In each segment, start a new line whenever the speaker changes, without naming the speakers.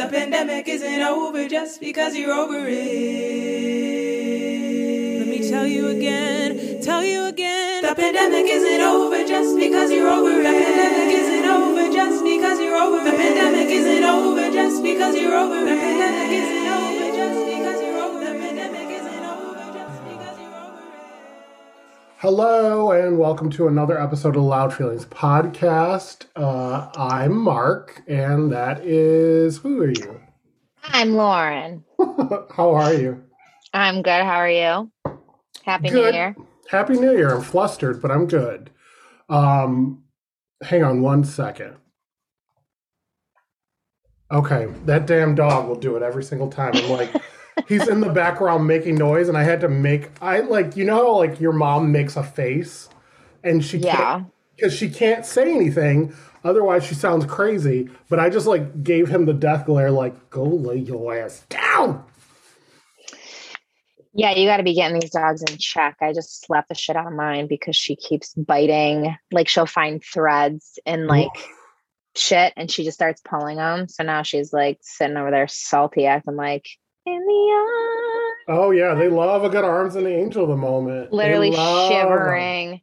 The pandemic isn't over just because you're over it. Let me tell you again, tell you again. The pandemic isn't over just because you're over it. The pandemic isn't over just because you're over it. The pandemic isn't over just because you're over it. The pandemic isn't
Hello, and welcome to another episode of Loud Feelings podcast. Uh, I'm Mark, and that is who are you?
I'm Lauren.
How are you?
I'm good. How are you? Happy
Good.
New Year.
Happy New Year. I'm flustered, but I'm good. Um, hang on one second. Okay, that damn dog will do it every single time. I'm like, he's in the background making noise, and I had to make I like you know how like your mom makes a face, and she can't
Yeah.
because she can't say anything otherwise she sounds crazy but i just like gave him the death glare like go lay your ass down
Yeah, you got to be getting these dogs in check. I just slapped the shit out of mine because she keeps biting. Like she'll find threads and like shit and she just starts pulling them. So now she's like sitting over there salty, acting like in the arms,
oh yeah they love a good arms and the angel of the moment
literally shivering.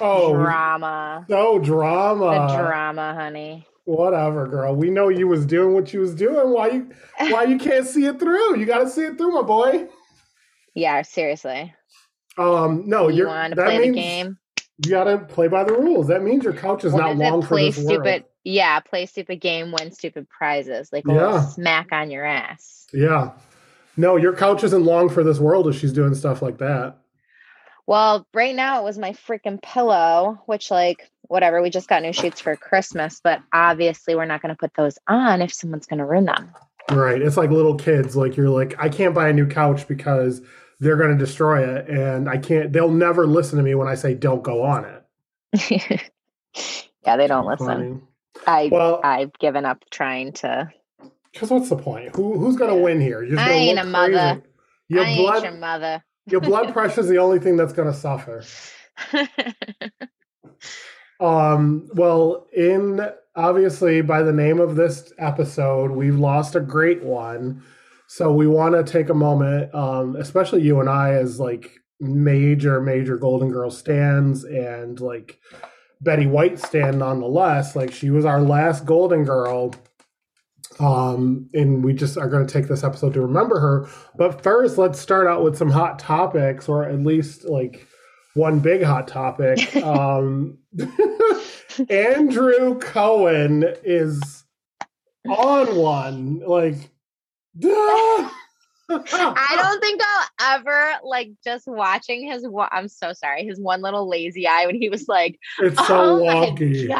oh
drama.
so
The
drama
drama, honey.
whatever girl we know you was doing what you was doing why you why you can't see it through you gotta see it through my boy
Yeah, seriously.
um no
you
you're
want to
that
play
means
the game?
you gotta play by the rules that means your couch is
What
not
is
long
it?
for
Play
this
stupid.
world
Yeah, play stupid game, win stupid prizes. Like a
Yeah.
smack on your ass.
yeah no your couch isn't long for this world if she's doing stuff like that
Well, right now it was my freaking pillow, which like whatever. We just got new sheets for Christmas, but obviously we're not going to put those on if someone's going to ruin them.
Right. It's like little kids. Like you're like, I can't buy a new couch because they're going to destroy it, and I can't. They'll never listen to me when I say don't go on it.
yeah, they don't listen.
Funny.
I
Well,
I've given up trying to.
because what's the point? Who who's going to win here? You're just
I ain't a mother.
Your
I ain't
blood,
your mother.
your blood pressure is the only thing that's going to suffer. Um. Well, in obviously by the name of this episode, we've lost a great one. So we want to take a moment, um, especially you and I, as like major, major Golden Girl stands and like Betty White stand nonetheless. Like she was our last Golden Girl. Um, and we just are going to take this episode to remember her. But first, let's start out with some hot topics, or at least like one big hot topic. um, Andrew Cohen is on one. Like, duh.
I don't think I'll ever like just watching his. Wa- I'm so sorry. His one little lazy eye when he was like,
It's so
oh
wonky.
my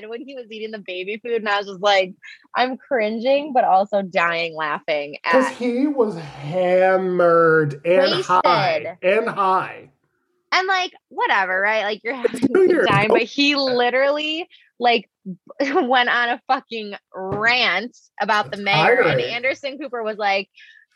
god, when he was eating the baby food, and I was just like, I'm cringing, but also dying laughing
Because
at.
he was hammered and
Wasted.
high. And high.
And like, whatever, right? Like you're having a time, but he literally like went on a fucking rant about the mayor, and Anderson Cooper was like.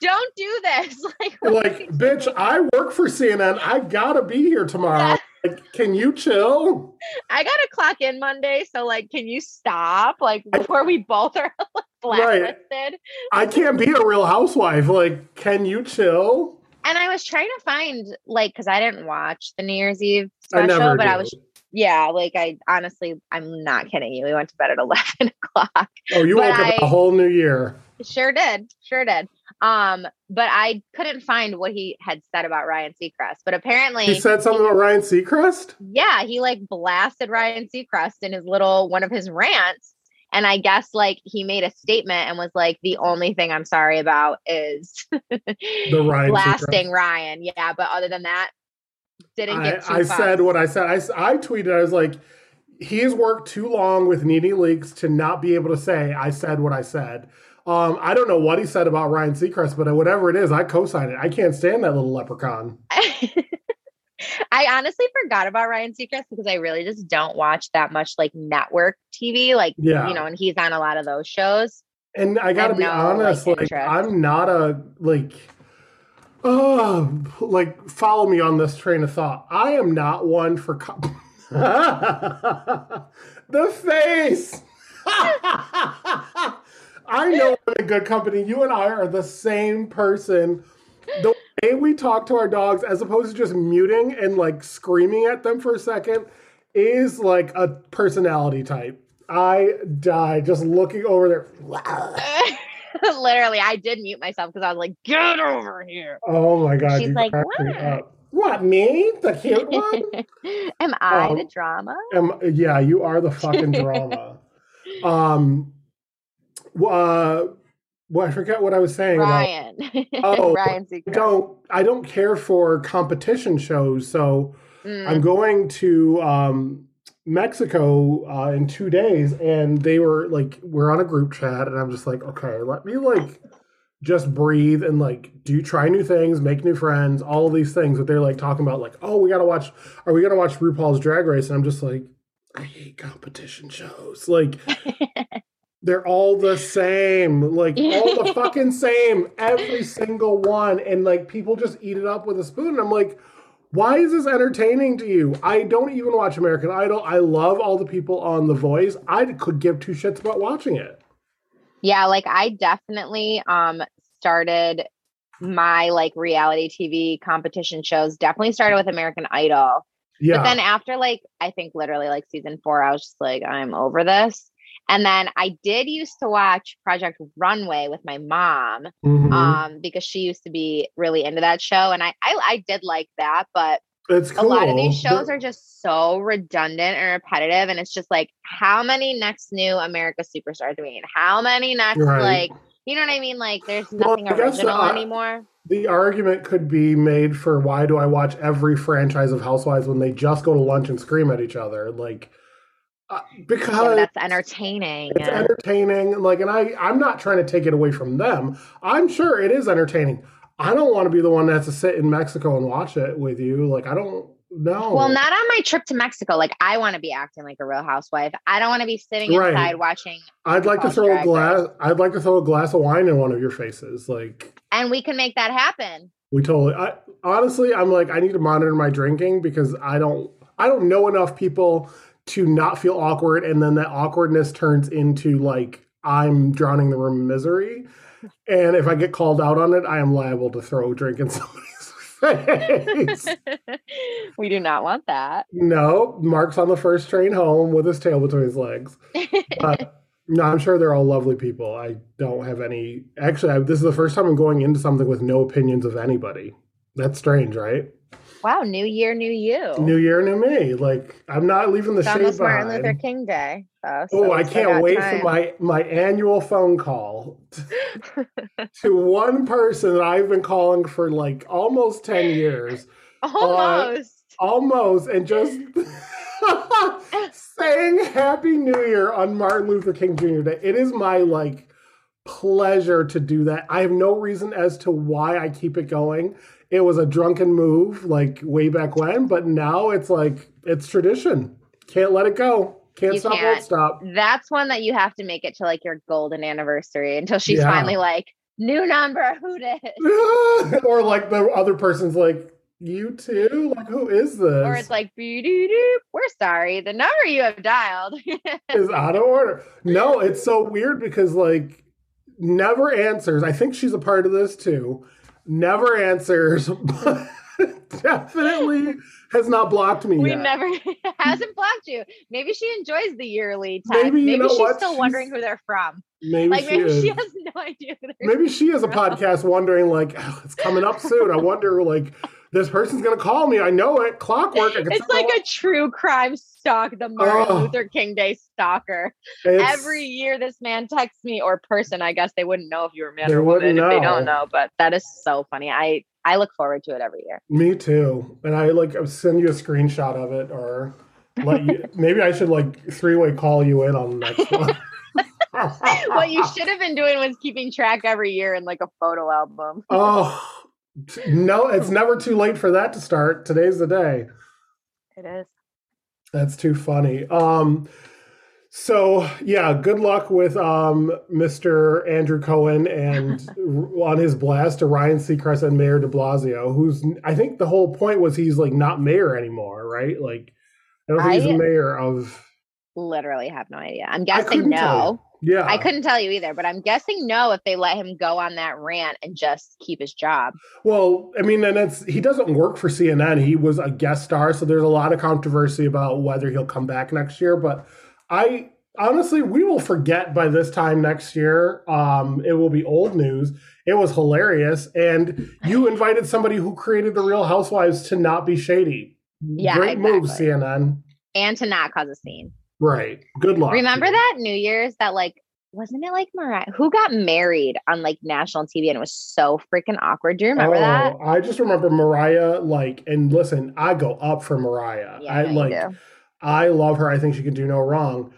Don't do this. Like,
Like, bitch, I work for CNN. I gotta be here tomorrow. Like, can you chill?
I gotta clock in Monday, so like, can you stop? Like before we both are like, blacklisted.
I can't be a real housewife. Like, can you chill?
And I was trying to find like, because I didn't watch the New Year's Eve
I
special,
never
but. I was yeah, like I honestly, I'm not kidding you. We went to bed at eleven o'clock.
Oh, you
but
woke up a whole new year.
Sure did, sure did. Um, but I couldn't find what he had said about Ryan Seacrest. But apparently,
He said something about Ryan Seacrest?
yeah, he like blasted Ryan Seacrest in his little one of his rants. And I guess like he made a statement and was like, the only thing I'm sorry about is
The Ryan
blasting
Seacrest.
Ryan. Yeah, but other than that, didn't get too
I
far.
said what I said. I, I tweeted, I was like, he's worked too long with NeNe Leakes to not be able to say, I said what I said. Um, I don't know what he said about Ryan Seacrest, but whatever it is, I co sign it. I can't stand that little leprechaun.
I honestly forgot about Ryan Seacrest because I really just don't watch that much like network TV, like
Yeah.
you know, and he's on a lot of those shows.
And I gotta be
no,
honest,
like,
like. I'm not a like oh like follow me on this train of thought. I am not one for co- the face. I know I'm in good company. You and I are the same person. The way we talk to our dogs, as opposed to just muting and like screaming at them for a second, is like a personality type. I die just looking over there.
Literally, I did mute myself because I was like, "Get over here."
Oh my god!
She's like, "What?"
What me? The cute one?
Am I
Um,
the drama?
Um, yeah, you are the fucking drama. um, uh, well, I forget what I was saying. about-
Ryan.
Oh,
Ryan
I don't. I don't care for competition shows, so
Mm.
I'm going to um, Mexico uh, in two days, and they were like, we're on a group chat, and I'm just like, okay, let me like just breathe and like do try new things, make new friends, all of these things. But they're like talking about like, oh, we gotta watch, are we gonna watch RuPaul's Drag Race? And I'm just like, I hate competition shows. Like, they're all the same, like all the fucking same, every single one, and like people just eat it up with a spoon. And I'm like, why is this entertaining to you? I don't even watch American Idol. I love all the people on The Voice. I could give two shits about watching it.
Yeah, like I definitely um started my like reality TV competition shows. Definitely started with American Idol.
Yeah.
But then after like I think literally like season 4 I was just like I'm over this. And then I did used to watch Project Runway with my mom
Mhm.
um because she used to be really into that show and I I, I did like that, but
it's
a lot of these shows
but-
are just so redundant and repetitive and it's just like how many next new america superstars do we need how many next
Right.
like you know what i mean like there's nothing
guess,
original anymore
the argument could be made for why do I watch every franchise of Housewives when they just go to lunch and scream at each other? Like, uh, because
that's entertaining
it's entertaining. Like, and I, I'm not trying to take it away from them. I'm sure it is entertaining. I don't want to be the one that has to sit in Mexico and watch it with you. Like, I don't know.
well not on my trip to mexico like i want to be acting like a real housewife i don't want to be sitting
Right.
inside watching
I'd like to throw a glass. I'd like to throw a glass of wine in one of your faces. Like,
and we can make that happen
We totally. I, honestly, I'm like, I need to monitor my drinking because I don't. I don't know enough people to not feel awkward, and then that awkwardness turns into like I'm drowning the room in misery. And if I get called out on it, I am liable to throw a drink in somebody's face.
we do not want that
no, Mark's on the first train home with his tail between his legs. But no, I'm sure they're all lovely people. I don't have any. Actually, I, this is the first time I'm going into something with no opinions of anybody. That's strange, right?
Wow new year new you
New year, new me. Like I'm not leaving the
it's
shade
almost martin luther king day though,
Oh,
so
I can't wait
time.
for my my annual phone call to one person that I've been calling for like almost ten years,
almost uh,
almost, and just saying Happy New Year on Martin Luther King Jr. Day. It is my like pleasure to do that. I have no reason as to why I keep it going. It was a drunken move like way back when, but now it's like it's tradition. Can't let it go. Can't
You
stop, won't
can't.
stop.
that's one that you have to make it to like your golden anniversary until she's
Yeah.
finally like new number who did
or like the other person's like, you too? Like, who is this?
or it's like "Boo-doo-doo, we're sorry the number you have dialed
is out of order. No, it's so weird because like never answers. I think she's a part of this too. Never answers, but definitely has not blocked me
we
yet.
never hasn't blocked you maybe she enjoys the yearly text
Maybe,
maybe, she's
what?
still
She's-
wondering who they're from
maybe
like
she
maybe
is.
she has no idea who
maybe she has a podcast wondering like "Oh, it's coming up soon. I wonder like this person's gonna call me. I know it. Clockwork. I
it's like a true crime stalk the martin
Oh.
luther king day stalker
It's-
every year this man texts me or person i guess they wouldn't know if you were man
They
or woman
wouldn't
if they don't
know.
but that is so funny i i look forward to it every year
Me too. And I like I'll send you a screenshot of it or let you maybe I should like three way call you in on the next one.
what you should have been doing was keeping track every year in like a photo album
Oh no, it's never too late for that to start. Today's the day.
it is
That's too funny. Um so yeah, good luck with um Mr. Andrew Cohen and on his blast to Ryan Seacrest and Mayor de Blasio, who's I think the whole point was he's like not mayor anymore, right? Like I don't think he's
I-
the mayor of
literally have no idea i'm guessing no
Yeah.
I couldn't tell you either, but I'm guessing no if they let him go on that rant and just keep his job.
Well, I mean, and it's he doesn't work for CNN. He was a guest star, so there's a lot of controversy about whether he'll come back next year. But I honestly, we will forget by this time next year. Um, it will be old news. It was hilarious, and you invited somebody who created the Real Housewives to not be shady.
Yeah,
great move. CNN.
And to not cause a scene.
Right. Good luck.
Remember that New Year's that like wasn't it like Mariah who got married on like national TV and it was so freaking awkward? Do you remember that?
Oh, I just remember Mariah. Like, and listen, I go up for Mariah.
Yeah,
I like.
do.
I love her. I think she can do no wrong.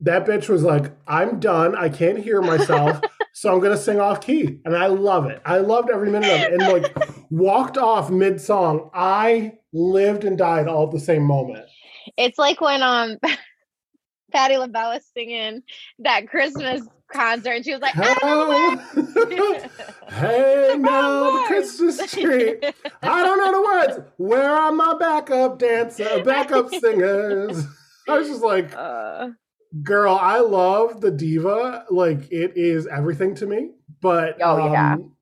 That bitch was like, I'm done. I can't hear myself. so I'm going to sing off key. And I love it. I loved every minute of it. And like walked off mid song. I lived and died all at the same moment.
It's like when um Patty LaBelle was singing that Christmas concert and she was like, I don't know
Oh. hey, now the Christmas tree. I don't know the words. Where are my backup dancer, backup singers? I was just like,
Uh,
Girl, I love the diva. Like it is everything to me. But
Oh, yeah.
um,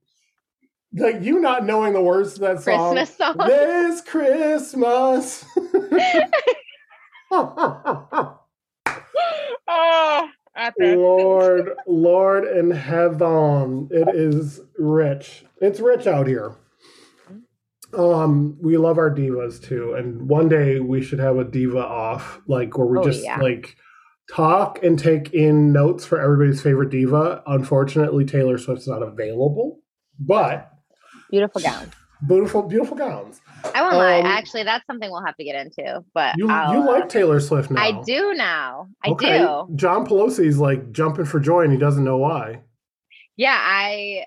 like you not knowing the words to that song.
Christmas song.
This Christmas.
oh, epic.
Lord, Lord in heaven. It is rich. It's rich out here. Um, we love our divas too, and one day we should have a diva off, like where we
Oh,
just
yeah.
like talk and take in notes for everybody's favorite diva. Unfortunately, Taylor Swift's not available, but
Beautiful gowns,
beautiful, beautiful gowns.
I won't lie.
Um,
Actually, that's something we'll have to get into. But
You
I'll,
you
uh,
like Taylor Swift now?
I do now. I
Okay.
do.
John Pelosi's like jumping for joy, and he doesn't know why.
Yeah, I.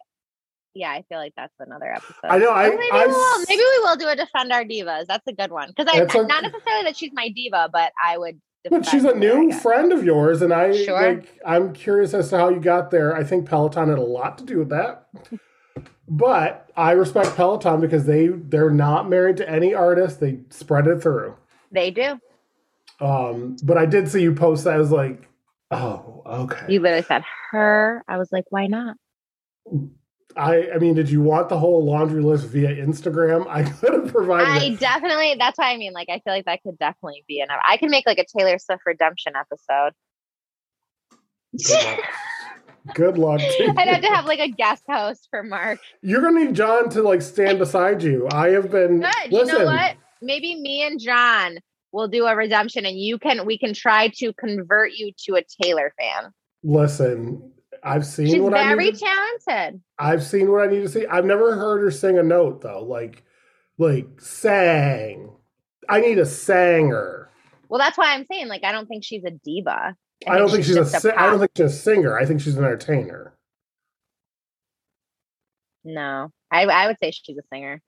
Yeah, I feel like that's another episode.
I know, I-
maybe,
I
we will, maybe we will do a defend our divas. That's a good one because I not necessarily that she's my diva, but I would.
But she's a
defend her, I
new friend of yours, and I
Sure.
like. I'm curious as to how you got there. I think Peloton had a lot to do with that. But I respect Peloton because they they're not married to any artist. They spread it through.
They do.
Um, but I did see you post that. I was like, oh, okay.
You literally said her. I was like, why not?
I I mean, did you want the whole laundry list via Instagram? I could have provided.
I
it.
definitely. That's why I mean. Like, I feel like that could definitely be an. I can make like a Taylor Swift redemption episode.
Good luck.
I'd have to have like a guest host for Mark.
You're gonna need John to like stand beside you. I have been.
Good.
Listen,
You know what? Maybe me and John will do a redemption, and you can. We can try to convert you to a Taylor fan.
listen. I've seen
She's
what I
very
need. To,
talented.
I've seen what I need to see. I've never heard her sing a note though. Like, like sang. I need a sanger.
Well, that's why I'm saying like I don't think she's a diva.
I, don't think she's a.
just
si- I don't think she's a singer. I think she's an entertainer.
No, I I would say she's a singer.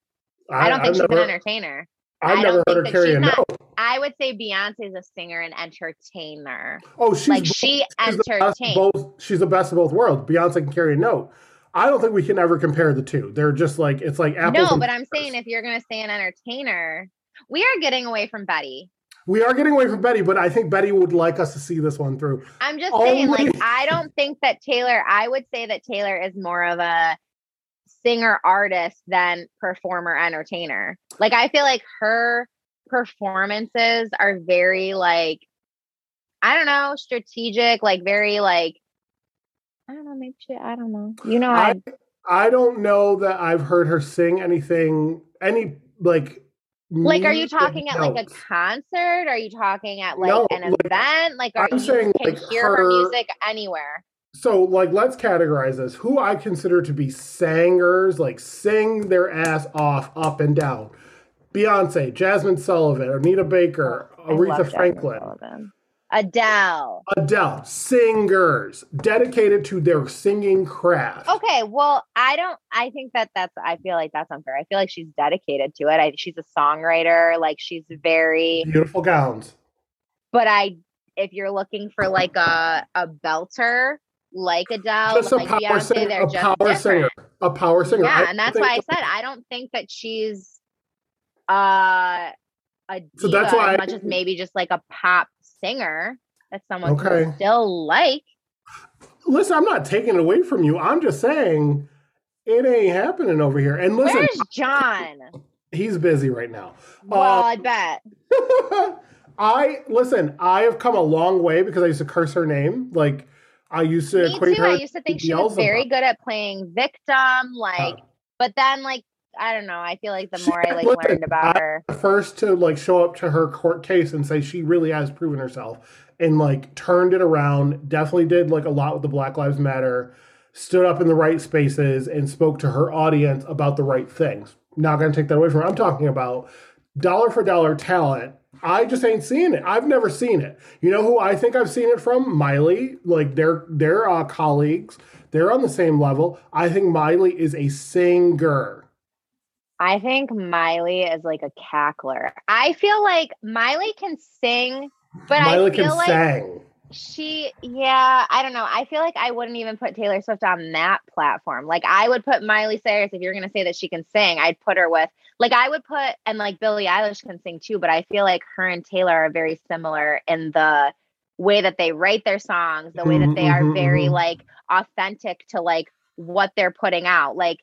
I, don't think
I've
she's
never,
an entertainer.
I've
I
never heard her carry a
not-
note.
I would say Beyonce is a singer and entertainer.
Oh, she's
like
both-
she
she's the best of
entertains.
both. She's the best of both worlds. Beyonce can carry a note. I don't think we can ever compare the two. They're just like it's like apples.
No, but I'm saying if you're gonna say an entertainer, we are getting away from Betty.
We are getting away from Betty, but I think Betty would like us to see this one through.
I'm just saying, like, I don't think that Taylor, I would say that Taylor is more of a singer artist than performer entertainer. Like, I feel like her performances are very, like, I don't know, strategic, like, very, like, I don't know, maybe she, I don't know. You know, I,
I I don't know that I've heard her sing anything any like
like, are you talking at like a concert? Are you talking at like
No,
an
like,
event? Like, are
I'm
you
saying,
can
like,
hear her
her-
music anywhere?
So like let's categorize this. Who I consider to be singers, like sing their ass off up and down. Beyonce, Jazmine Sullivan, Anita Baker, Aretha Franklin.
Adele.
Adele, singers dedicated to their singing craft.
Okay, well, I don't. I think that that's. I feel like that's unfair. I feel like she's dedicated to it. I, she's a songwriter. Like she's very.
Beautiful gowns.
But I, if you're looking for like a a belter like Adele,
Just a
like
power,
Beyonce,
singer,
they're
a
just
power
different.
singer. A power singer.
Yeah,
I
and that's why I said I don't think that she's uh a
So that's why
as
I-
much as maybe just like a pop singer that someone
Okay.
can still like.
listen, I'm not taking it away from you. I'm just saying it ain't happening over here. And listen,
Where's John?
he's busy right now.
Well,
Uh,
I bet.
I listen. I have come a long way because I used to curse her name. Like I used to
Me too. I used to think she was very good at playing victim, like,
Uh,
but then like I don't know. I feel like the more I like
listen,
learned about her,
the first to like show up to her court case and say she really has proven herself and like turned it around. Definitely did like a lot with the Black Lives Matter. Stood up in the right spaces and spoke to her audience about the right things. Not going to take that away from her. I'm talking about dollar for dollar talent. I just ain't seeing it. I've never seen it. You know who I think I've seen it from? Miley. Like they're they're uh, colleagues. They're on the same level. I think Miley is a singer.
I think Miley is like a cackler. I feel like Miley can sing, but
Miley
I feel like
sing.
she, yeah, I don't know. I feel like I wouldn't even put Taylor Swift on that platform. Like I would put Miley Cyrus if you're gonna say that she can sing. I'd put her with like I would put and like Billie Eilish can sing too. But I feel like her and Taylor are very similar in the way that they write their songs, the way that they are very
mhm.
like authentic to like what they're putting out. Like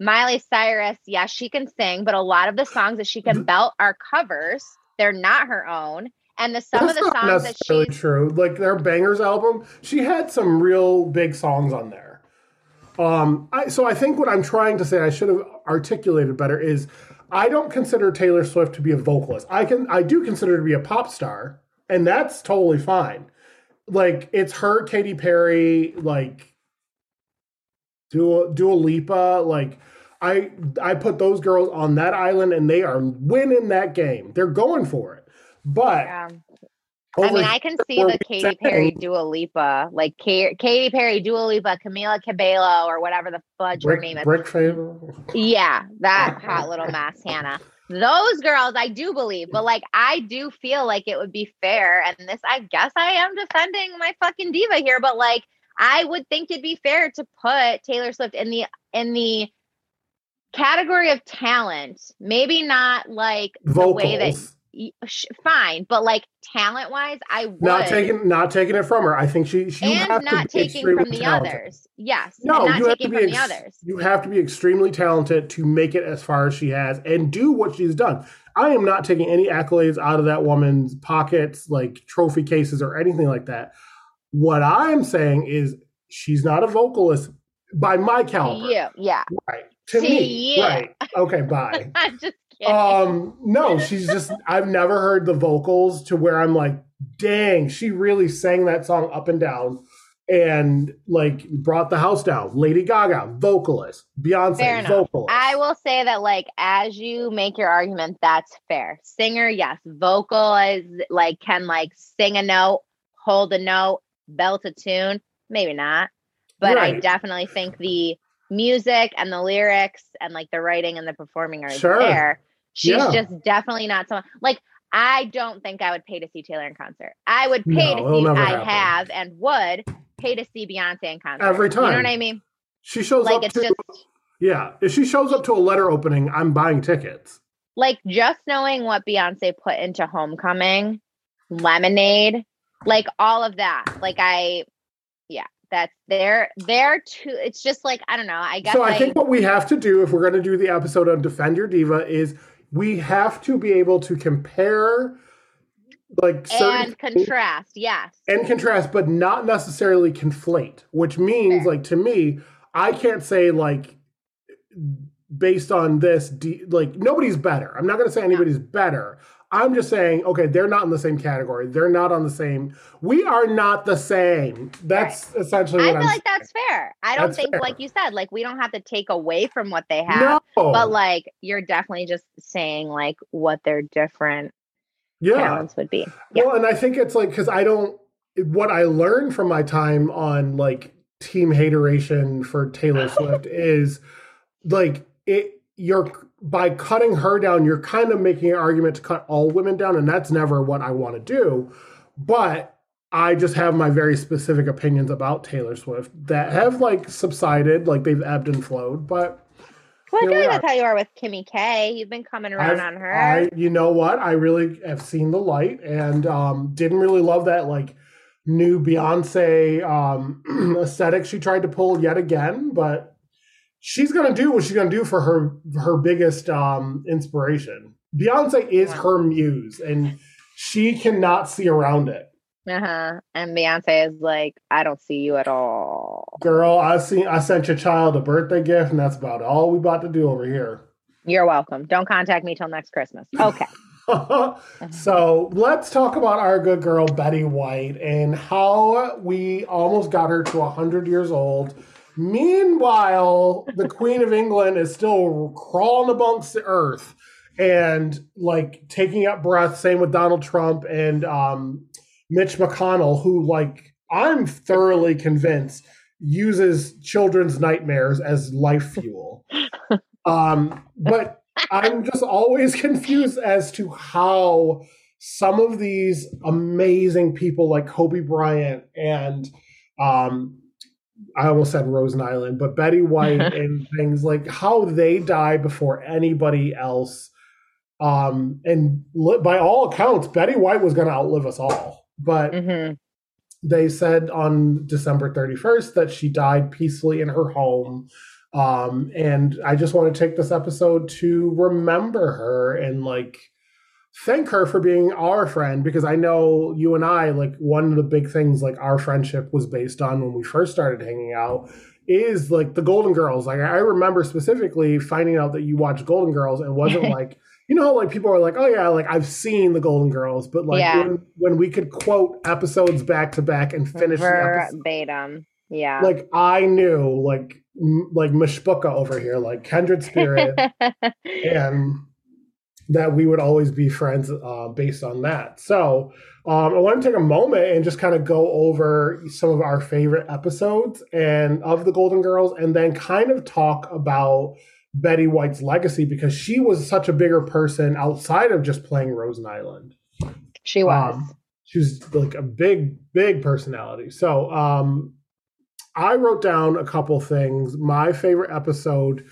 Miley Cyrus, yes, she can sing, but a lot of the songs that she can belt are covers. They're not her own. And the some
That's
of the songs that she's
true. Like their bangers album, she had some real big songs on there. Um, I, so I think what I'm trying to say, I should have articulated better, is I don't consider Taylor Swift to be a vocalist. I can, I do consider her to be a pop star, and that's totally fine. Like it's her, Katy Perry, like Dua, Dua Lipa, like. I I put those girls on that island and they are winning that game. They're going for it. But
um, I mean, I can see the Katy Perry, Dua Lipa, like Ka- Katy Perry, Dua Lipa, Camila Cabello, or whatever the fudge her name
brick,
is.
brick favor.
Yeah, that hot little mass Hannah. Those girls, I do believe, but like, I do feel like it would be fair. And this, I guess, I am defending my fucking diva here, but like, I would think it'd be fair to put Taylor Swift in the in the category of talent. Maybe not like the way that
Vocals.
fine, but like talent wise, I would
Not taking not taking it from her. I think she, she
and
to
not
be
taking from
extremely
the
talented.
others. Yes,
No, you have to be
from the others.
you have to be extremely talented to make it as far as she has and do what she's done. I am not taking any accolades out of that woman's pockets, like trophy cases or anything like that. What I am saying is she's not a vocalist by my caliber.
you, yeah.
Right. To me.
you.
Right. Okay, bye.
I'm just kidding.
Um, no, she's just I've never heard the vocals to where I'm like, dang, she really sang that song up and down and like brought the house down. Lady Gaga, vocalist, Beyonce, vocalist.
I will say that, like, as you make your argument, that's fair. Singer, yes. Vocal is like can like sing a note, hold a note, belt a tune. Maybe not, but I definitely think the music and the lyrics and like the writing and the performing are
Sure.
there. She's
Yeah.
just definitely not someone like. I don't think I would pay to see Taylor in concert. I would pay
No,
to see. I
happen.
have and would pay to see Beyonce in concert
Every time.
You know what I mean?
she shows
Like
up
it's
to
just
yeah. If she shows up to a letter opening, I'm buying tickets.
like just knowing what Beyonce put into Homecoming, Lemonade, like all of that. Like I, yeah, that's they're they're too. It's just like I don't know. I guess
So I
I,
think what we have to do if we're going to do the episode on Defend Your Diva is we have to be able to compare like
and contrast. Yes,
and contrast, but not necessarily conflate, which means
Fair.
like to me, I can't say like based on this, de- like nobody's better. I'm not going to say anybody's better. I'm just saying, okay, they're not in the same category. They're not on the same. We are not the same. That's essentially
I feel
I'm
like that's fair. I don't
That's
think,
fair.
like you said, like we don't have to take away from what they have.
No,
But like you're definitely just saying like what their different
yeah.
talents would be. Yeah.
Well, and I think it's like because I don't. What I learned from my time on like team hateration for Taylor Swift is like it. You're by cutting her down, you're kind of making an argument to cut all women down, and that's never what I want to do. But I just have my very specific opinions about Taylor Swift that have like subsided, like they've ebbed and flowed. But
Well, I feel like that's how you are with Kimmy K. You've been coming around
I've-
on her.
I, you know what? I really have seen the light and um, didn't really love that like new Beyonce um, aesthetic she tried to pull yet again, but she's gonna do what she's gonna do for her her biggest um, inspiration. Beyonce is
Yeah.
her muse, and she cannot see around it.
Uh-huh. And Beyonce is like, I don't see you at all.
Girl, I seen I sent your child a birthday gift, and that's about all we about to do over here.
You're welcome. Don't contact me till next Christmas. Okay.
so let's talk about our good girl Betty White and how we almost got her to 100 years old. Meanwhile, the Queen of England is still crawling amongst the earth and like taking up breath. Same with Donald Trump and um, Mitch McConnell, who like I'm thoroughly convinced uses children's nightmares as life fuel. Um, but I'm just always confused as to how some of these amazing people like Kobe Bryant and um I almost said Rose Nylund, but Betty White and things like how they die before anybody else. Um, and li- by all accounts, Betty White was going to outlive us all. But
hmm
they said on December 31st that she died peacefully in her home. Um, and I just want to take this episode to remember her and like thank her for being our friend because I know you and I, like, one of the big things like our friendship was based on when we first started hanging out is like the Golden Girls. Like, I remember specifically finding out that you watched Golden Girls and wasn't like, you know, like people are like, oh yeah, like I've seen the Golden Girls, but like
Yeah.
when, when we could quote episodes back to back and finish
Verbatim. Yeah.
like I knew, like m- like Mishpuka over here, like kindred spirit, and that we would always be friends uh, based on that. So um, I want to take a moment and just kind of go over some of our favorite episodes and of the Golden Girls, and then kind of talk about Betty White's legacy because she was such a bigger person outside of just playing Rose Nylund.
she was.
Um, she was like a big, big personality. So um, I wrote down a couple things. My favorite episode,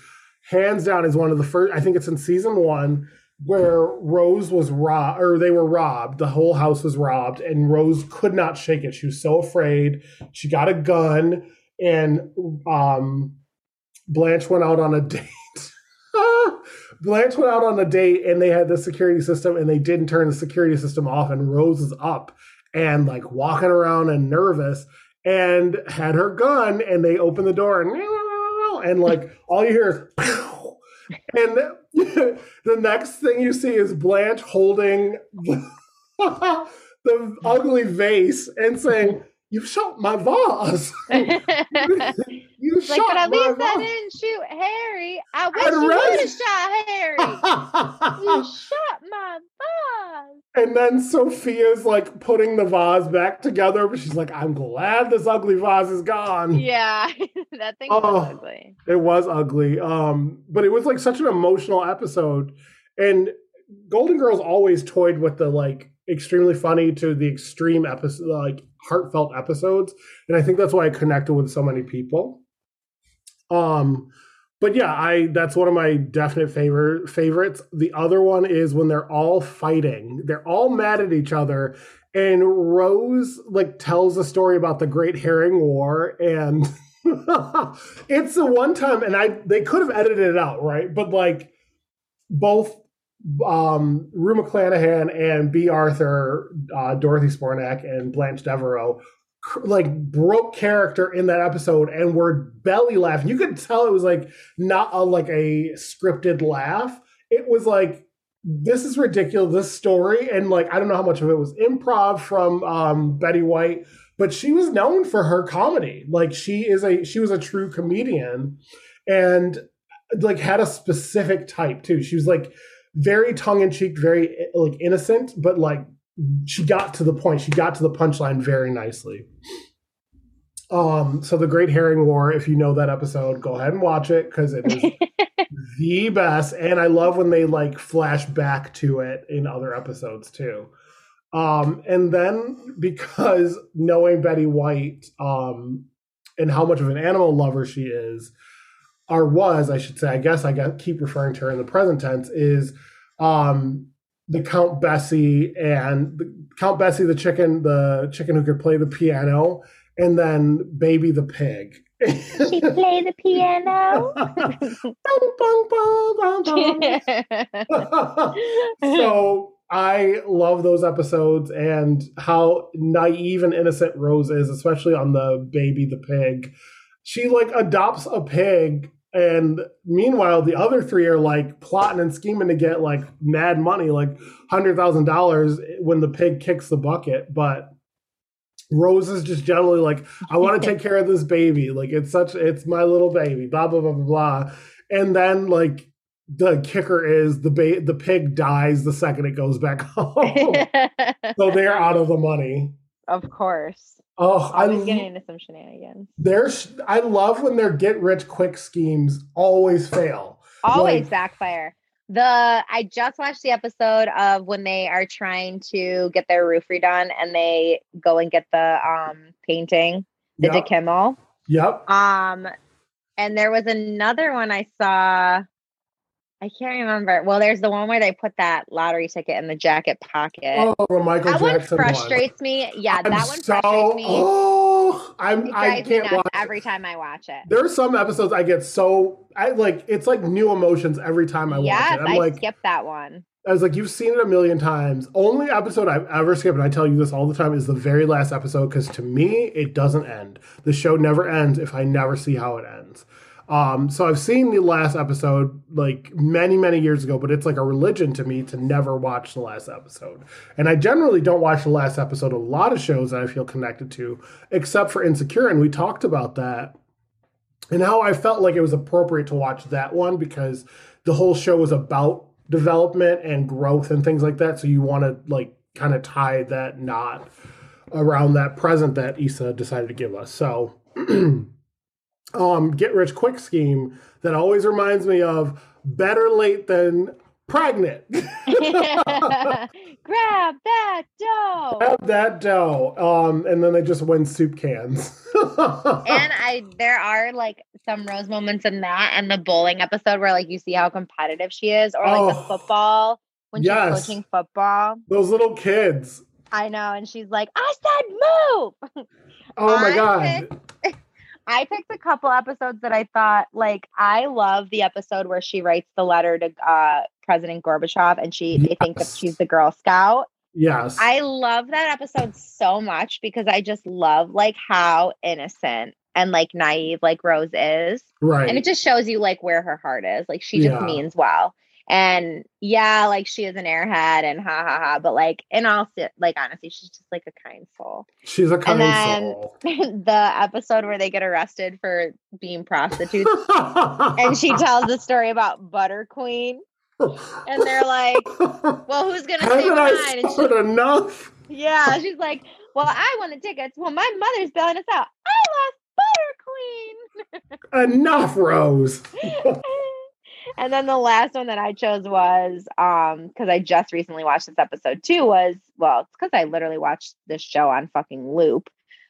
hands down, is one of the first. I think it's in season one where Rose was robbed, or they were robbed. The whole house was robbed, and Rose could not shake it. She was so afraid. She got a gun, and um, Blanche went out on a date. Blanche went out on a date and they had the security system and they didn't turn the security system off and Rose is up and like walking around and nervous and had her gun and they open the door and and like all you hear is and the next thing you see is Blanche holding the, the ugly vase and saying, "You shot my vase. you
like,
shot
but at
my
least I didn't shoot Harry. I wish
I'd
you would have shot Harry. you shot my vase.
and then Sophia's like putting the vase back together, but she's like, "I'm glad this ugly vase is gone."
Yeah, that thing
Oh.
was ugly.
It was ugly. Um, but it was like such an emotional episode. And Golden Girls always toyed with the like extremely funny to the extreme episode like heartfelt episodes. And I think that's why I connected with so many people. Um but yeah, I that's one of my definite favorite favorites. The other one is when they're all fighting. They're all mad at each other and Rose like tells a story about the Great Herring War and it's the one time and I they could have edited it out, right? But like both um Rue McClanahan and Bea Arthur, uh, Dorothy Zbornak and Blanche Devereaux like broke character in that episode and were belly laughing. You could tell it was like not a like a scripted laugh. It was like this is ridiculous this story and like I don't know how much of it was improv from um Betty White, but she was known for her comedy. Like she is a she was a true comedian and like had a specific type too. She was like very tongue in cheek, very like innocent, but like she got to the point. She got to the punchline very nicely. Um, so the Great Herring War, if you know that episode, go ahead and watch it because it is the best. And I love when they like flash back to it in other episodes too. Um, and then because knowing Betty White, um, and how much of an animal lover she is, or was, I should say, I guess I got, keep referring to her in the present tense, is um, the Count Basie and the Count Basie, the chicken, the chicken who could play the piano, and then Baby the pig.
she play the piano.
so I love those episodes and how naive and innocent Rose is, especially on the baby the pig. She like adopts a pig and meanwhile the other three are like plotting and scheming to get like mad money, like hundred thousand dollars when the pig kicks the bucket. But Rose is just generally like, I want to take care of this baby. Like it's such it's my little baby, blah blah blah blah blah. And then like the kicker is the ba- the pig dies the second it goes back home. so they're out of the money.
Of course.
Oh,
I
I
was getting into some shenanigans.
there's I love when their get rich quick schemes always fail.
Always
Like-
backfire. The I just watched the episode of when they are trying to get their roof redone and they go and get the um painting, the
Yep.
DeKimmel.
Yep.
Um, and there was another one I saw. I can't remember. Well, there's the one where they put that lottery ticket in the jacket pocket.
Oh, Michael
that one
Jackson one.
frustrates me. Yeah,
I'm
that one
so,
frustrates me.
Oh, I'm
it
I can't watch.
every time I watch it.
There are some episodes I get so I like it's like new emotions every time I
yes,
watch it. I'm
I
like
skipped that one.
I was like, you've seen it a million times. Only episode I've ever skipped, and I tell you this all the time, is the very last episode because to me, it doesn't end. The show never ends if I never see how it ends. Um, so I've seen the last episode like many, many years ago, but it's like a religion to me to never watch the last episode. And I generally don't watch the last episode of a lot of shows that I feel connected to, except for Insecure. And we talked about that and how I felt like it was appropriate to watch that one because the whole show was about development and growth and things like that. So you want to like kind of tie that knot around that present that Issa decided to give us. So um get rich quick scheme that always reminds me of better late than pregnant.
Grab that dough.
Have that dough. Um and then they just win soup cans.
and I there are like some rose moments in that and the bowling episode where like you see how competitive she is or like the
Oh.
football when
Yes.
she's coaching football.
Those little kids.
I know and she's like, "I said move."
Oh my
I
god.
I picked a couple episodes that I thought like I love the episode where she writes the letter to uh President Gorbachev and she they think that she's the Girl Scout.
Yes.
I love that episode so much because I just love like how innocent and like naive like Rose is.
right.
And it just shows you like where her heart is. Like she just means well. And yeah, like she is an airhead and ha ha ha. But like in all like honestly, she's just like a kind soul.
She's a kind
then-
soul.
the episode where they get arrested for being prostitutes and she tells the story about Butter Queen. And they're like, Well, who's gonna
Haven't
say mine? And
suffered enough?
yeah, she's like, Well, I won the tickets. Well, my mother's bailing us out. I lost Butter Queen.
Enough, Rose.
And then the last one that I chose was um because I just recently watched this episode too was well it's because I literally watched this show on fucking loop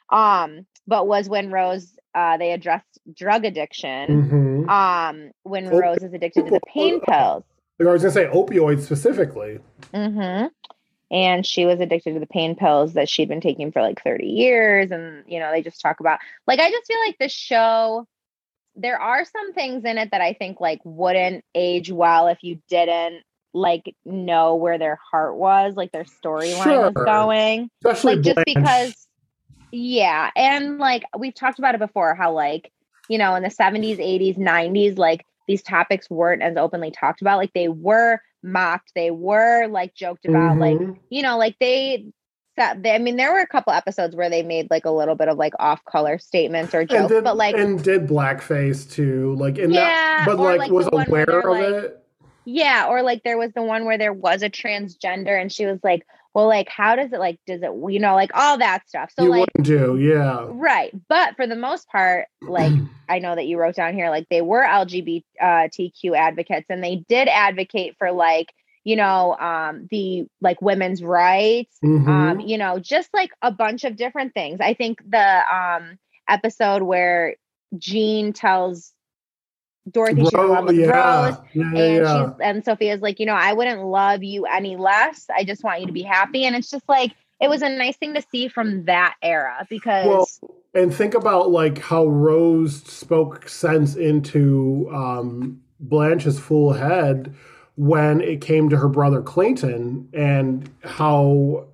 um but was when Rose uh they addressed drug addiction
hmm
um when
Oh,
Rose is addicted to the pain pills.
I was gonna say opioids specifically.
mm-hmm. And she was addicted to the pain pills that she'd been taking for like 30 years and you know they just talk about like i just feel like this show there are some things in it that i think like wouldn't age well if you didn't like know where their heart was like their storyline was going.
Especially
like just because yeah and like we've talked about it before how like you know in the 70s 80s 90s like these topics weren't as openly talked about like they were mocked they were like joked about like
Mhm.
you know like they that i mean there were a couple episodes where they made like a little bit of like off color statements or jokes
did,
but like
and did blackface too, like in
Yeah,
that, but like,
like
was
the one where
aware of
like-
it.
Yeah, or like there was the one where there was a transgender and she was like, well, like, how does it like, does it, you know, like all that stuff. So,
you
like,
wouldn't do, yeah.
right. But for the most part, like, I know that you wrote down here, like, they were LGBTQ advocates and they did advocate for like, you know, um, the like women's rights,
Mhm.
um, you know, just like a bunch of different things. I think the um episode where Jean tells Dorothy should
Ro-
love with
yeah.
Rose.
Yeah,
and
yeah.
she's and Sophia's like, you know, I wouldn't love you any less. I just want you to be happy. And it's just like it was a nice thing to see from that era because
Well, and think about like how Rose spoke sense into um, Blanche's full head when it came to her brother Clayton, and how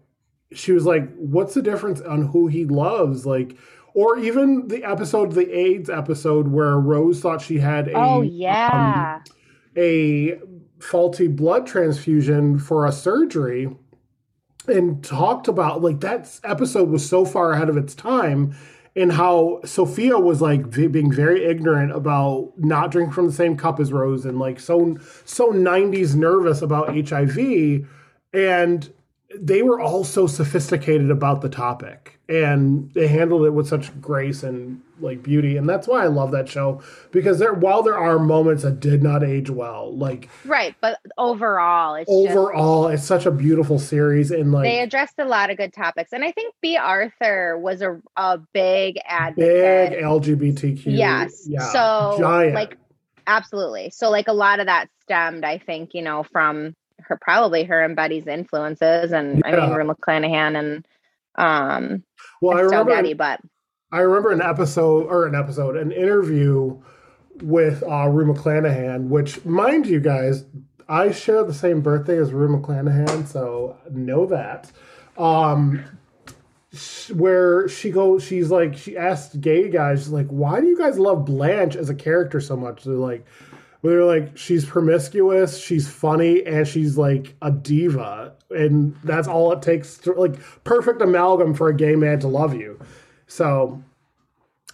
she was like, "What's the difference on who he loves?" Like, or even the episode, the AIDS episode, where Rose thought she had a
oh
um,
yeah.
a faulty blood transfusion for a surgery and talked about like that episode was so far ahead of its time and how Sophia was like being very ignorant about not drinking from the same cup as Rose and like so so 90s nervous about HIV and they were all so sophisticated about the topic and they handled it with such grace and like beauty and that's why I love that show because there while there are moments that did not age well like
right. But overall it's just
overall it's such a beautiful series and like
they addressed a lot of good topics. And I think Bea Arthur was a a big
ad
big.
LGBTQ
Yes.
yeah,
So,
giant
like, Absolutely. So like a lot of that stemmed, I think, you know, from her probably her and Betty's influences and I mean
Yeah.
Rue McClanahan and um
well I remember
Getty, but
I remember an episode or an episode, an interview with uh, Rue McClanahan, which, mind you guys, I share the same birthday as Rue McClanahan, so know that. Um, where she goes, she's like, she asked gay guys, like, why do you guys love Blanche as a character so much? They're like, they're like, she's promiscuous, she's funny, and she's like a diva, and that's all it takes to like perfect amalgam for a gay man to love you. So,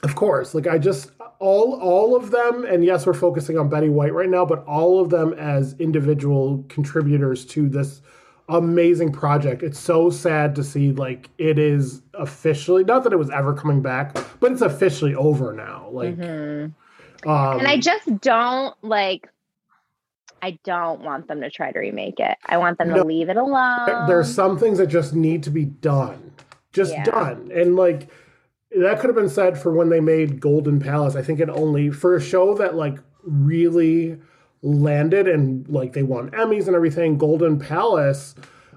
of course, like I just all all of them, and yes, we're focusing on Betty White right now, but all of them as individual contributors to this amazing project. It's so sad to see like it is officially not that it was ever coming back, but it's officially over now. Like,
mhm.
Um,
and I just don't like I don't want them to try to remake it. I want them
No.
to leave it alone.
there's some things that just need to be done, just
Yeah.
done, and like that could have been said for when they made Golden Palace. I think it only for a show that like really landed and like they won Emmys and everything. Golden Palace,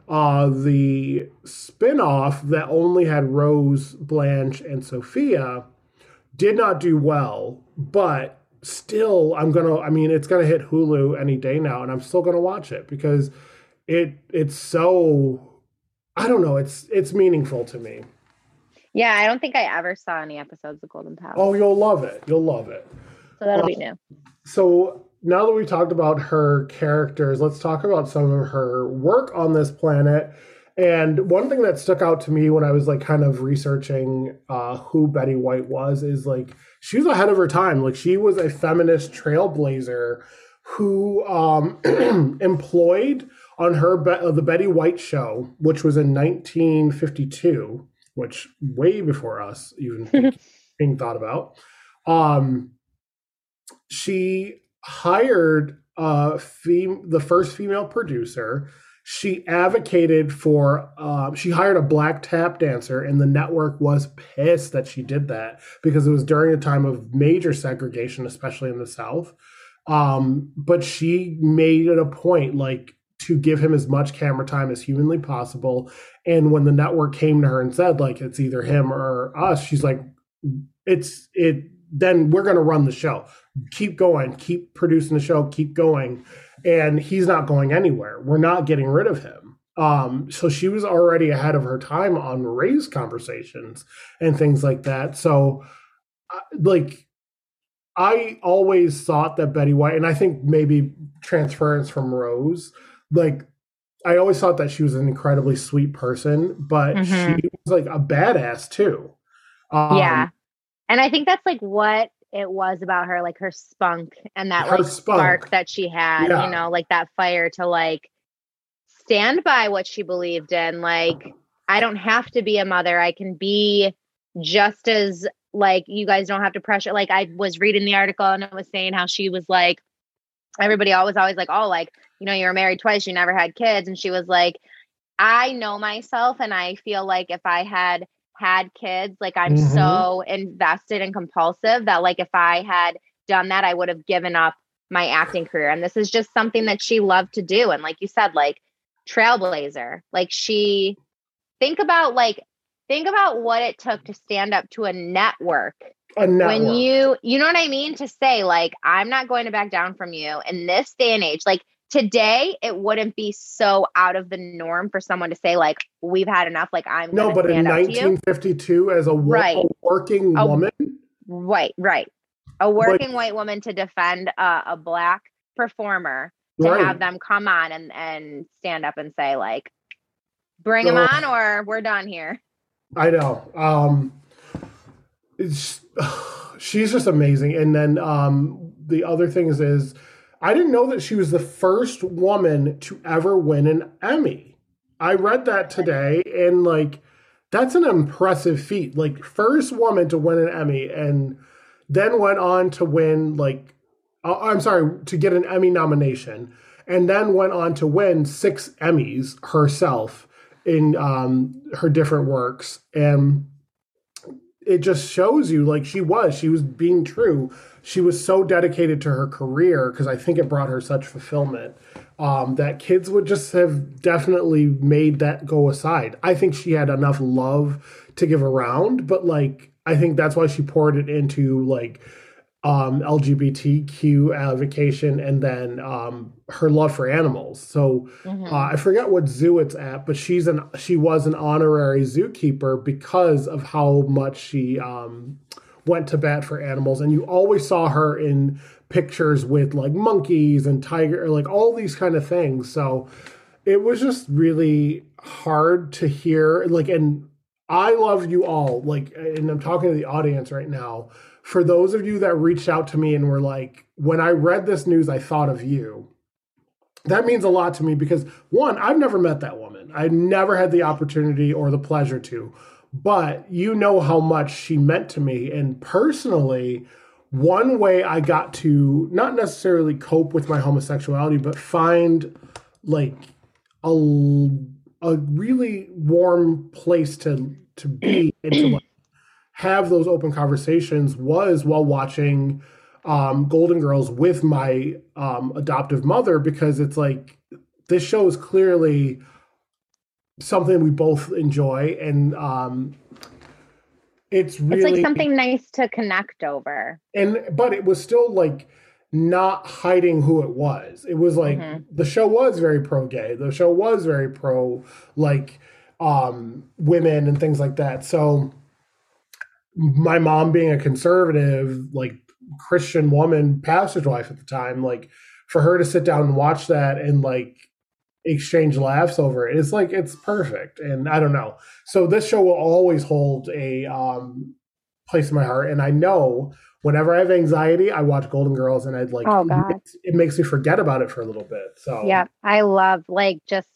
uh, the spin-off that only had Rose, Blanche, and Sophia, did not do well, but still I'm gonna I mean it's gonna hit Hulu any day now, and I'm still gonna watch it because it it's so I don't know, it's it's meaningful to me.
yeah, I don't think I ever saw any episodes of Golden Palace.
Oh, you'll love it. You'll love it.
so that'll be uh, new.
So now that we talked about her characters, let's talk about some of her work on this planet. And one thing that stuck out to me when I was like kind of researching uh, who Betty White was is like she was ahead of her time. Like she was a feminist trailblazer who um, employed on her uh, the Betty White show, which was in 1952, which way before us even being thought about. Um, she hired uh fem- the first female producer she advocated for um, she hired a black tap dancer and the network was pissed that she did that because it was during a time of major segregation especially in the south. Um, but she made it a point like to give him as much camera time as humanly possible. And when the network came to her and said like it's either him or us she's like it's it then we're going to run the show keep going keep producing the show keep going. And he's not going anywhere. We're not getting rid of him. Um so she was already ahead of her time on race conversations and things like that. So uh, like i always thought that betty white and i think maybe transference from rose like i always thought that she was an incredibly sweet person but
Mhm.
she was like a badass too. Um,
yeah. And I think that's like what it was about her, like her spunk and that
Her
like
spunk.
spark that she had,
Yeah.
you know, like that fire to like stand by what she believed in. Like, I don't have to be a mother. I can be just as like you guys don't have to pressure. Like I was reading the article and it was saying how she was like everybody always always like, oh, like, you know, you were married twice, you never had kids. And she was like, I know myself and I feel like if I had had kids, like I'm
Mhm.
so invested and compulsive that like if I had done that, I would have given up my acting career. And this is just something that she loved to do. And like you said, like trailblazer, like she think about like think about what it took to stand up to a network
A network.
when you you know what i mean to say like i'm not going to back down from you in this day and age like today it wouldn't be so out of the norm for someone to say like we've had enough like i'm
no, but in
stand up to you
1952, as a, wo-
Right.
a working
A-
woman,
right right a working white woman to defend uh, a black performer to
right?
have them come on and and stand up and say like bring them
Ugh.
on or we're done here
I know. Um, it's she's just amazing. And then um, the other thing is, is I didn't know that she was the first woman to ever win an Emmy. I read that today, and like that's an impressive feat. Like first woman to win an Emmy, and then went on to win like uh, I'm sorry to get an Emmy nomination, and then went on to win six Emmys herself in um, her different works, and it just shows you like she was she was being true. She was so dedicated to her career because I think it brought her such fulfillment um, that kids would just have definitely made that go aside. I think she had enough love to give around, but like I think that's why she poured it into like um, LGBTQ advocation and then um, her love for animals. So
Mhm.
uh, I forget what zoo it's at, but she's an she was an honorary zookeeper because of how much she um, went to bat for animals, and you always saw her in pictures with like monkeys and tiger, like all these kind of things. So it was just really hard to hear. Like, and I love you all. Like, and I'm talking to the audience right now. For those of you that reached out to me and were like, when I read this news, I thought of you that means a lot to me because one, I've never met that woman. I never had the opportunity or the pleasure to, but you know how much she meant to me. And personally, one way I got to not necessarily cope with my homosexuality, but find like a, a really warm place to to be and to like have those open conversations was while watching um, Golden Girls with my um, adoptive mother because it's like this show is clearly something we both enjoy and um, it's really
it's like something nice to connect over
and but it was still like not hiding who it was. It was like
Mhm.
the show was very pro gay. The show was very pro like um women and things like that. So my mom being a conservative, like Christian woman, pastor's wife at the time, like for her to sit down and watch that and like exchange laughs over it, it's like it's perfect. And I don't know. So this show will always hold a um place in my heart. And I know whenever I have anxiety, I watch Golden Girls and I'd like
Oh,
it makes- it makes me forget about it for a little bit. So
Yeah, I love like just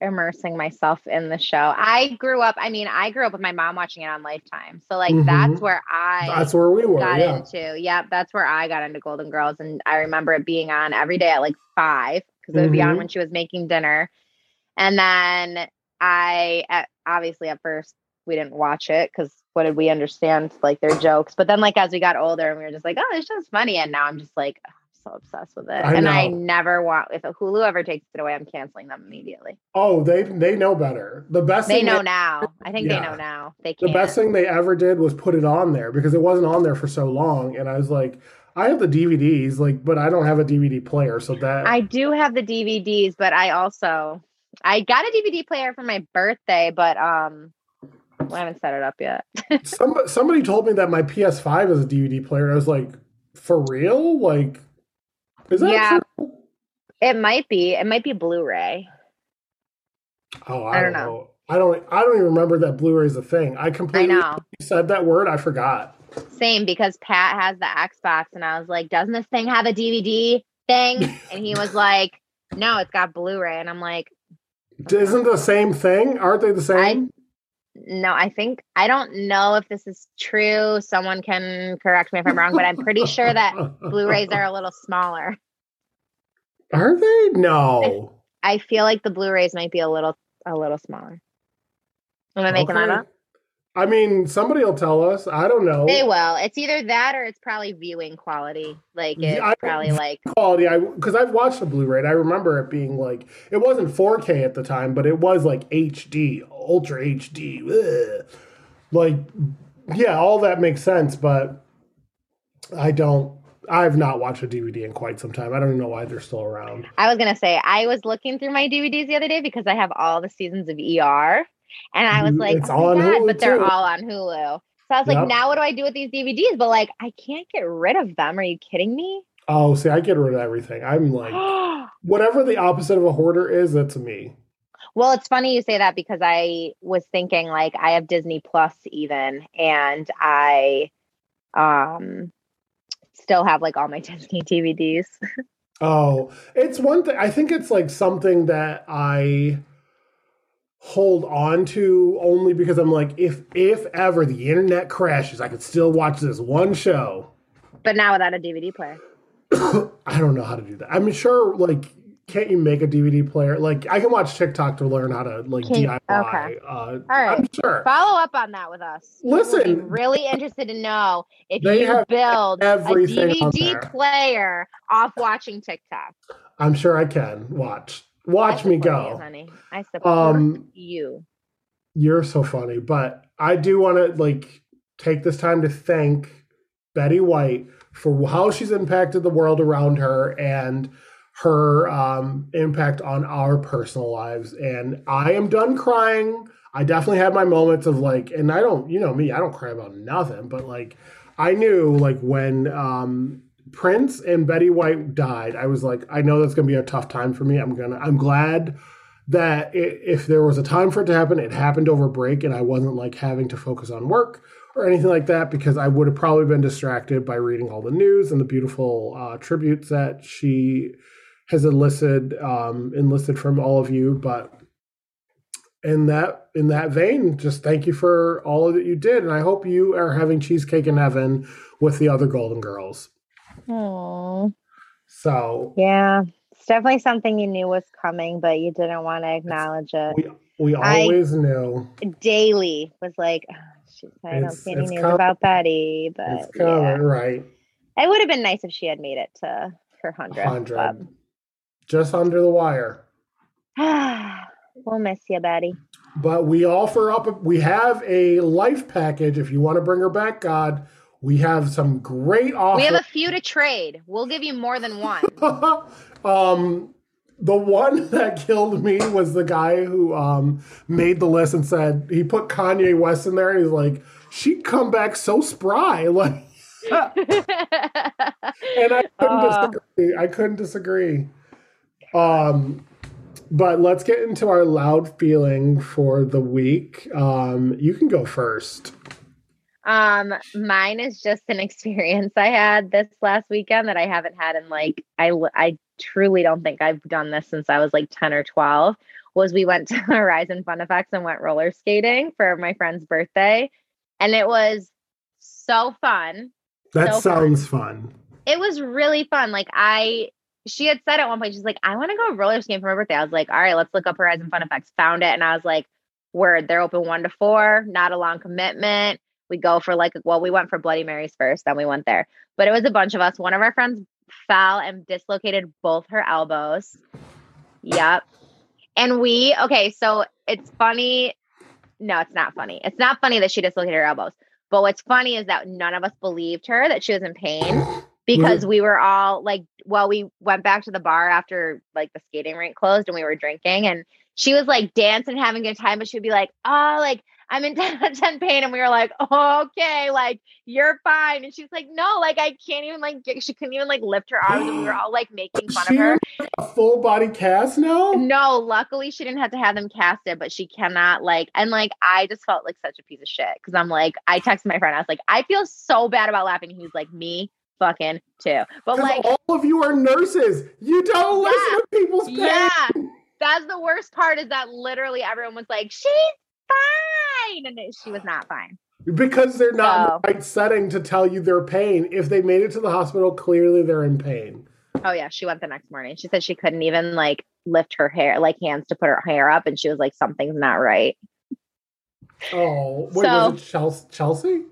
immersing myself in the show. I grew up, I mean, I grew up with my mom watching it on Lifetime. So like
Mhm.
that's where I
that's where we were.
got
Yeah.
into. Yep, that's where I got into Golden Girls and I remember it being on every day at like 5 cuz it would be on
Mhm.
when she was making dinner. And then I at, obviously at first we didn't watch it cuz what did we understand like their jokes. But then like as we got older and we were just like, "Oh, this show's funny." And now I'm just like so obsessed with it.
I
and I never want if Hulu ever takes it away, I'm canceling them immediately.
Oh, they they know better. The best
They
thing
know now. I think they know now. They
the
can't.
best thing they ever did was put it on there because it wasn't on there for so long and I was like I have the DVDs like but I don't have a DVD player so that
I do have the DVDs, but I also I got a DVD player for my birthday, but um I haven't set it up yet.
somebody, somebody told me that my PS5 is a DVD player I was like for real like is that
Yeah.
true?
It might be. It might be Blu-ray.
Oh, I,
I
don't
don't
know.
know.
I don't I don't even remember that Blu-ray is a thing. I
I
completely
know.
said that word. I forgot.
Same because Pat has the Xbox and I was like, "Doesn't this thing have a DVD thing?" And he was like, "No, it's got Blu-ray." And I'm like,
Isn't the same thing? Aren't they the same?
No, I think I don't know if this is true. Someone can correct me if I'm wrong, but I'm pretty sure that Blu-rays are a little smaller.
Are they? No.
I feel like the Blu-rays might be a little a little smaller. Am I making that up?
I mean, somebody will tell us. I don't know.
They will. It's either that or it's probably viewing quality. Like it's
Yeah, I-
probably like
quality i because i've watched the blu-ray i remember it being like it wasn't 4k at the time but it was like hd ultra hd ugh. like yeah all that makes sense but i don't i've not watched a dvd in quite some time i don't even know why they're still around
I was gonna say I was looking through my DVDs the other day because I have all the seasons of ER, and I was
Mhm,
like,
it's
oh my God,
Hulu,
but they're
too.
all on Hulu. So I was like,
Yep.
now what do I do with these DVDs? But like, I can't get rid of them. Are you kidding me?
oh see i get rid of everything i'm like whatever the opposite of a hoarder is that's me
well, it's funny you say that because I was thinking like I have Disney Plus even, and I um still have like all my Disney DVDs.
Oh, it's one thing. I think it's like something that I hold on to only because I'm like, if if ever the internet crashes, I could still watch this one show.
But now without a DVD player.
I don't know how to do that. I'm sure, like, can't you make a DVD player? Like, I can watch TikTok to learn how to like
Can-
DIY.
okay.
Uh,
right.
I'm sure
Follow up on that with us.
Listen.
really interested to know if you build a DVD player off watching TikTok.
I'm sure I can watch. Watch me
support you,
go.
honey. I support
Um,
you.
You're so funny, but I do want to like take this time to thank Betty White for how she's impacted the world around her and her um, impact on our personal lives. And I am done crying. I definitely had my moments of like, and I don't, you know me, I don't cry about nothing, but like, I knew like when um, Prince and Betty White died, I was like, I know that's gonna be a tough time for me. I'm gonna, I'm glad that i if there was a time for it to happen, it happened over break, and I wasn't like having to focus on work or anything like that because I would have probably been distracted by reading all the news and the beautiful uh, tributes that she has enlisted um, enlisted from all of you. But in that in that vein, just thank you for all that you did, and I hope you are having cheesecake in heaven with the other Golden Girls.
Oh,
So
yeah. It's definitely something you knew was coming, but you didn't want to acknowledge it.
we we
I-
always knew
Daily was like, oh, shoot, I don't
It's-
see any news
coming.
about Betty, but
it's coming,
yeah.
right?
it would have been nice if she had made it to her hundred.
Hundred, just under the wire.
we'll miss you, Betty.
But we offer up, we have a life package. If you want to bring her back, God, we have some great offers.
We have a few to trade. We'll give you more than one.
um, the one that killed me was the guy who um, made the list and said he put Kanye West in there, and he's like, she'd come back so spry, like. and I couldn't
Uh.
disagree. I couldn't disagree. Um, but let's get into our loud feeling for the week. Um, you can go first.
Um, mine is just an experience I had this last weekend that I haven't had in like I I truly don't think I've done this since I was like 10 or 12. Was we went to Horizon Fun Effects and went roller skating for my friend's birthday. And it was so fun.
That
So fun.
sounds fun.
It was really fun. Like I she had said at one point, she's like, I want to go roller skating for my birthday. I was like, all right, let's look up Horizon Fun Effects. Found it. And I was like, word, they're open one to four, not a long commitment. We go for like, well, we went for Bloody Marys first, then we went there. But it was a bunch of us. One of our friends fell and dislocated both her elbows. Yep. And we, okay, so it's funny. No, it's not funny. It's not funny that she dislocated her elbows. But what's funny is that none of us believed her that she was in pain because mm-hmm. we were all like, well, we went back to the bar after like the skating rink closed and we were drinking and she was like dancing, having a good time, but she'd be like, oh, like I'm in 10 out of 10 pain. And we were like, okay, like you're fine. And she's like, no, like I can't even like, get, she couldn't even like lift her arms. And we were all like making fun
She
of her.
A full body cast now?
No, luckily she didn't have to have them casted, but she cannot like, and like I just felt like such a piece of shit because I'm like, I texted my friend, I was like, I feel so bad about laughing. He was like, me fucking too. But like,
all of you are nurses. You don't listen
Yeah.
to people's pain.
yeah, that's the worst part is that literally everyone was like, she's fine, and she was not fine.
Because they're not in the right setting to tell you their pain. If they made it to the hospital, clearly they're in pain.
Oh yeah, she went the next morning. She said she couldn't even like lift her hair, like hands to put her hair up, and she was like, something's not right.
Oh, wait,
So-
was it Chelsea? Chelsea?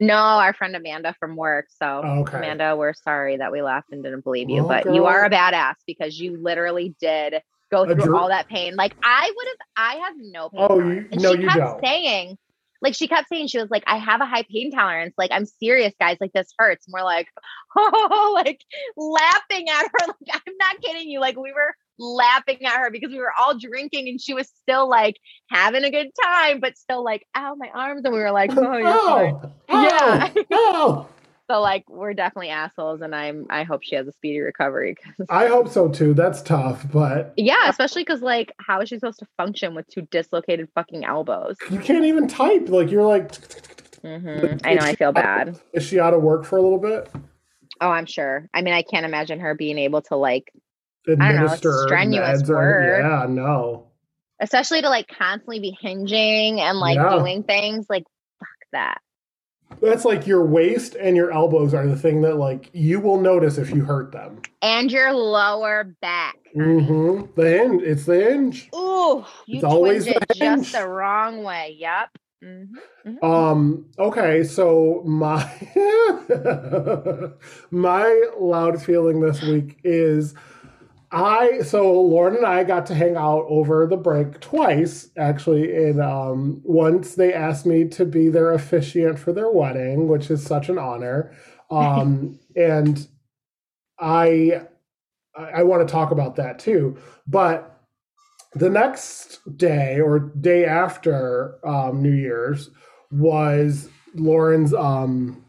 No, our friend Amanda from work. So
Oh, okay.
Amanda, we're sorry that we laughed and didn't believe you,
Well,
but you are a badass because you literally did go through all that pain. Like I would have, I have no pain.
Oh, you-
and
no,
she
you
kept
don't.
saying, like she kept saying, she was like, I have a high pain tolerance. Like I'm serious, guys. Like this hurts. And we're like, oh, like laughing at her. Like I'm not kidding you. Like we were laughing at her because we were all drinking and she was still like having a good time, but still like, ow, my arms. And we were like, oh, you're
oh,
Yeah.
oh, oh.
So like we're definitely assholes, and I'm I hope she has a speedy recovery.
I hope so too. That's tough, but
yeah, especially because like how is she supposed to function with two dislocated fucking elbows?
you can't even type. Like you're like,
hmm I know I feel bad.
is she out of work for a little bit?
Oh, I'm sure. I mean, I can't imagine her being able to like, don't know,
Administer
strenuous
meds or
work.
yeah, no.
especially to like constantly be hinging and like
Yeah.
doing things. Like fuck that.
That's like your waist and your elbows are the thing that like you will notice if you hurt them.
And your lower back. honey.
hmm The hinge. It's the hinge.
Ooh, you
It's always
it
the hinge.
just the wrong way. Yep. hmm
Um. Okay. So my my loud feeling this week is I. So Lauren and I got to hang out over the break twice, actually. And um, once they asked me to be their officiant for their wedding, which is such an honor. Um, and I I, I want to talk about that too, but the next day or day after um, New Year's was Lauren's um,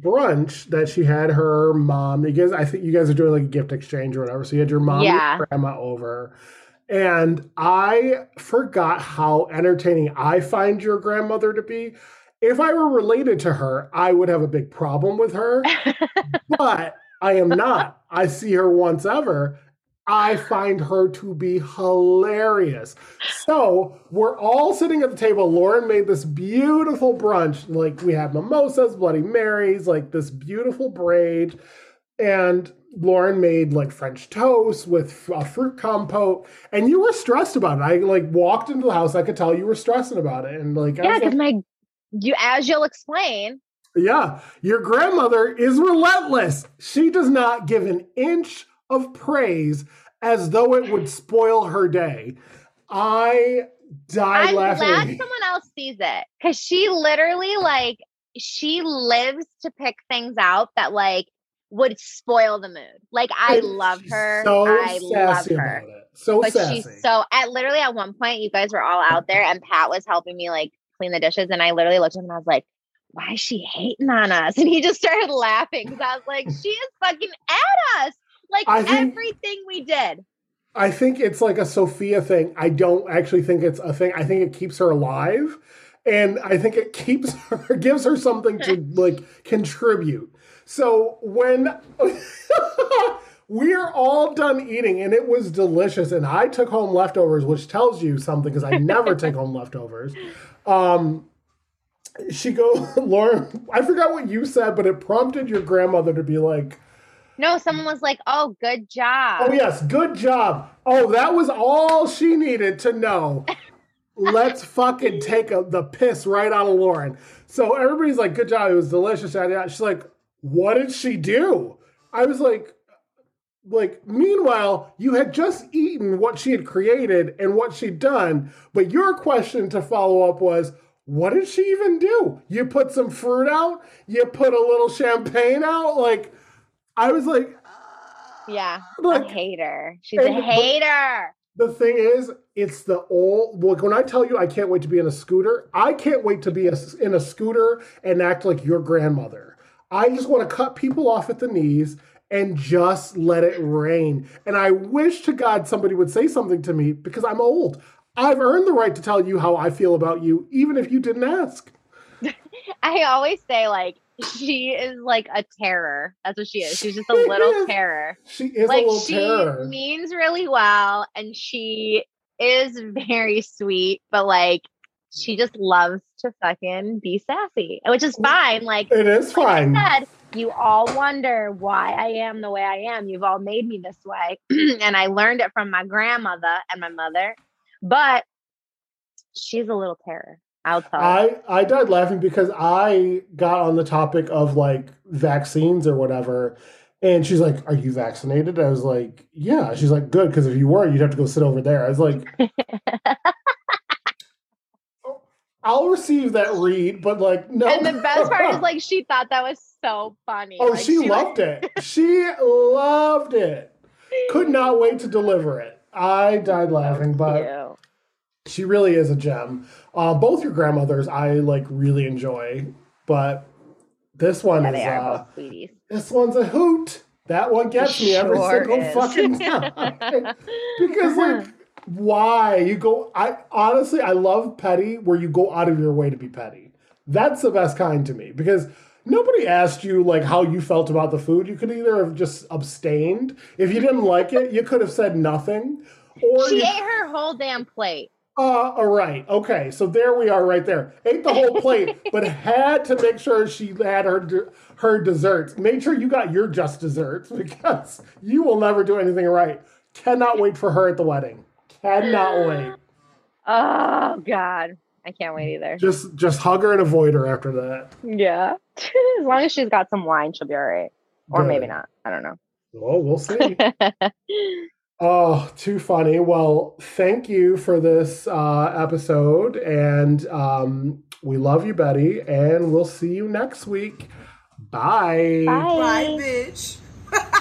brunch that she had her mom. You guys, I think you guys are doing like a gift exchange or whatever. So you had your mom
Yeah.
and your grandma over. And I forgot how entertaining I find your grandmother to be. If I were related to her, I would have a big problem with her, but I am not. I see her once ever. I find her to be hilarious. So we're all sitting at the table. Lauren made this beautiful brunch. Like we had mimosas, Bloody Marys, like this beautiful braid. And Lauren made like French toast with a fruit compote. And you were stressed about it. I like walked into the house. I could tell you were stressing about it. And like, I
Yeah,
was like,
because my you as you'll explain,
yeah, your grandmother is relentless. She does not give an inch of praise as though it would spoil her day. I died
I'm
laughing.
glad someone else sees it because she literally like she lives to pick things out that like would spoil the mood. Like I
And
love her.
So
I love her.
So
But
sassy.
she's so at literally at one point you guys were all out there and Pat was helping me like clean the dishes and I literally looked at him and I was like, why is she hating on us? And he just started laughing because I was like, she is fucking at us. Like
I think-
everything we did.
I think it's like a Sophia thing. I don't actually think it's a thing. I think it keeps her alive. And I think it keeps her, gives her something to like contribute. So when we're all done eating and it was delicious, and I took home leftovers, which tells you something because I never take home leftovers. Um, she go, Lauren, I forgot what you said, but it prompted your grandmother to be like,
No, someone was like, oh, good job.
Oh yes, good job. Oh, that was all she needed to know. Let's fucking take a, the piss right out of Lauren. So everybody's like, "Good job, it was delicious." She's like, "What did she do?" I was like, "Like, meanwhile, you had just eaten what she had created and what she'd done, but your question to follow up was." What did she even do? You put some fruit out? You put a little champagne out? Like, I was like,
Yeah,
like
a hater. She's a hater.
The thing is, it's the old. Like when I tell you, I can't wait to be in a scooter. I can't wait to be a, in a scooter and act like your grandmother. I just want to cut people off at the knees and just let it rain. And I wish to God somebody would say something to me because I'm old. I've earned the right to tell you how I feel about you, even if you didn't ask.
I always say like she is like a terror. That's what she is. She's just a little terror.
She is
like
a little terror.
she
terror.
means really well and she is very sweet, but like she just loves to fucking be sassy, which is fine. Like
it is
like
fine.
I said, you all wonder why I am the way I am. You've all made me this way. and I learned it from my grandmother and my mother. But she's a little terror. I'll.
I I died laughing because I got on the topic of like vaccines or whatever, and she's like, "Are you vaccinated?" I was like, "Yeah." She's like, "Good," because if you were, you'd have to go sit over there. I was like, "I'll receive that read," but like, no.
and the best part is like she thought that was so funny.
oh,
Like,
she
like-
loved it. She loved it. Could not wait to deliver it. I died laughing, but
Cute.
She really is a gem. Uh, both your grandmothers, I like really enjoy, but this one
Yeah,
is uh, this one's a hoot. That one gets me every
Sure
single
is.
fucking time. because like why you go i honestly i love petty where you go out of your way to be petty that's the best kind to me because nobody asked you like how you felt about the food you could either have just abstained if you didn't like it you could have said nothing or
she
you,
ate her whole damn plate.
Uh all right. Okay. So there we are right there. Ate the whole plate but had to make sure she had her de- her desserts. Made sure you got your just desserts because you will never do anything right. Cannot wait for her at the wedding. Cannot wait.
Oh God, I can't wait either.
just just hug her and avoid her after that.
Yeah, as long as she's got some wine, she'll be all right. Or
Good.
maybe not. I don't know.
oh we'll see oh too funny well thank you for this uh episode and um we love you betty and we'll see you next week bye
Bye.
Bye, bitch.